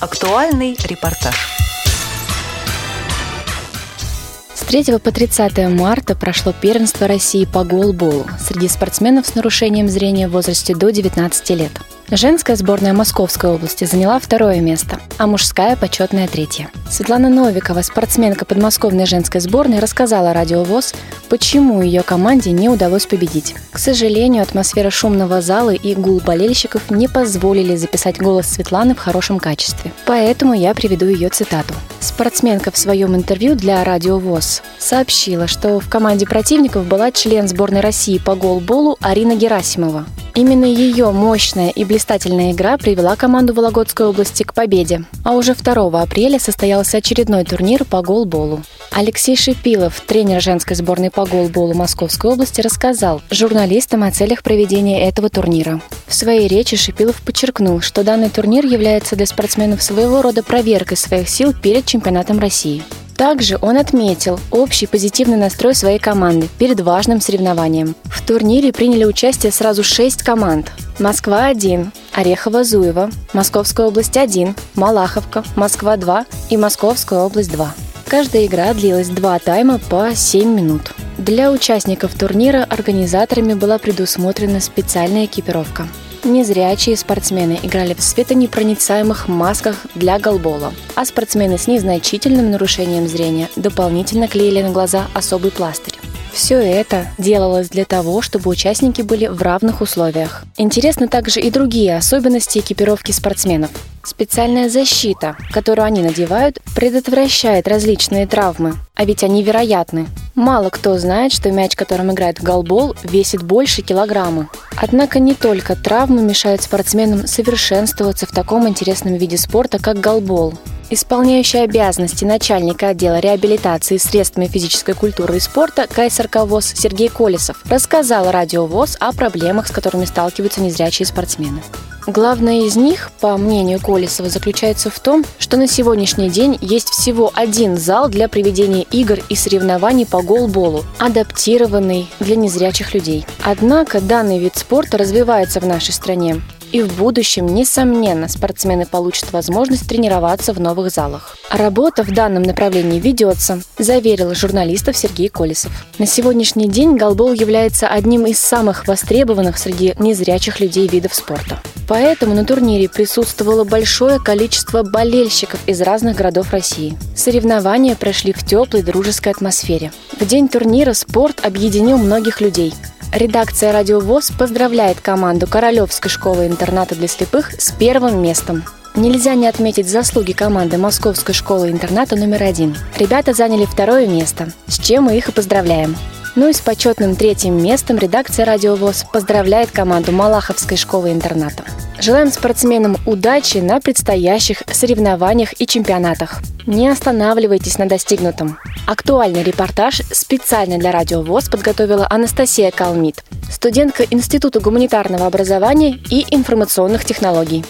Актуальный репортаж. С 3 по 30 марта прошло первенство России по голболу среди спортсменов с нарушением зрения в возрасте до 19 лет. Женская сборная Московской области заняла второе место, а мужская – почетное третье. Светлана Новикова, спортсменка подмосковной женской сборной, рассказала Радио ВОЗ, почему ее команде не удалось победить. К сожалению, атмосфера шумного зала и гул болельщиков не позволили записать голос Светланы в хорошем качестве. Поэтому я приведу ее цитату. Спортсменка в своем интервью для Радио ВОЗ сообщила, что в команде противников была член сборной России по голболу Арина Герасимова. Именно ее мощная и блистательная игра привела команду Вологодской области к победе. А уже 2 апреля состоялся очередной турнир по голболу. Алексей Шипилов, тренер женской сборной по голболу Московской области, рассказал журналистам о целях проведения этого турнира. В своей речи Шипилов подчеркнул, что данный турнир является для спортсменов своего рода проверкой своих сил перед чемпионатом России. Также он отметил общий позитивный настрой своей команды перед важным соревнованием. В турнире приняли участие сразу шесть команд. Москва-1, Орехово-Зуево, Московская область 1, Малаховка, Москва-2 и Московская область 2. Каждая игра длилась два тайма по 7 минут. Для участников турнира организаторами была предусмотрена специальная экипировка. Незрячие спортсмены играли в светонепроницаемых масках для голбола, а спортсмены с незначительным нарушением зрения дополнительно клеили на глаза особый пластырь. Все это делалось для того, чтобы участники были в равных условиях. Интересны также и другие особенности экипировки спортсменов. Специальная защита, которую они надевают, предотвращает различные травмы, а ведь они вероятны. Мало кто знает, что мяч, которым играет голбол, весит больше килограмма. Однако не только травмы мешают спортсменам совершенствоваться в таком интересном виде спорта, как голбол. Исполняющий обязанности начальника отдела реабилитации средствами физической культуры и спорта КСРК ВОЗ Сергей Колесов рассказал радио ВОЗ о проблемах, с которыми сталкиваются незрячие спортсмены. Главное из них, по мнению Колесова, заключается в том, что на сегодняшний день есть всего один зал для проведения игр и соревнований по голболу, адаптированный для незрячих людей. Однако данный вид спорта развивается в нашей стране. И в будущем, несомненно, спортсмены получат возможность тренироваться в новых залах. Работа в данном направлении ведется, заверил журналистов Сергей Колесов. На сегодняшний день голбол является одним из самых востребованных среди незрячих людей видов спорта. Поэтому на турнире присутствовало большое количество болельщиков из разных городов России. Соревнования прошли в теплой дружеской атмосфере. В день турнира спорт объединил многих людей. Редакция «Радио ВОЗ» поздравляет команду Королевской школы-интерната для слепых с первым местом. Нельзя не отметить заслуги команды Московской школы-интерната номер один. Ребята заняли второе место, с чем мы их и поздравляем. Ну и с почетным третьим местом редакция «Радио ВОЗ» поздравляет команду Малаховской школы-интерната. Желаем спортсменам удачи на предстоящих соревнованиях и чемпионатах. Не останавливайтесь на достигнутом. Актуальный репортаж специально для Радио ВОЗ подготовила Анастасия Калмит, студентка Института гуманитарного образования и информационных технологий.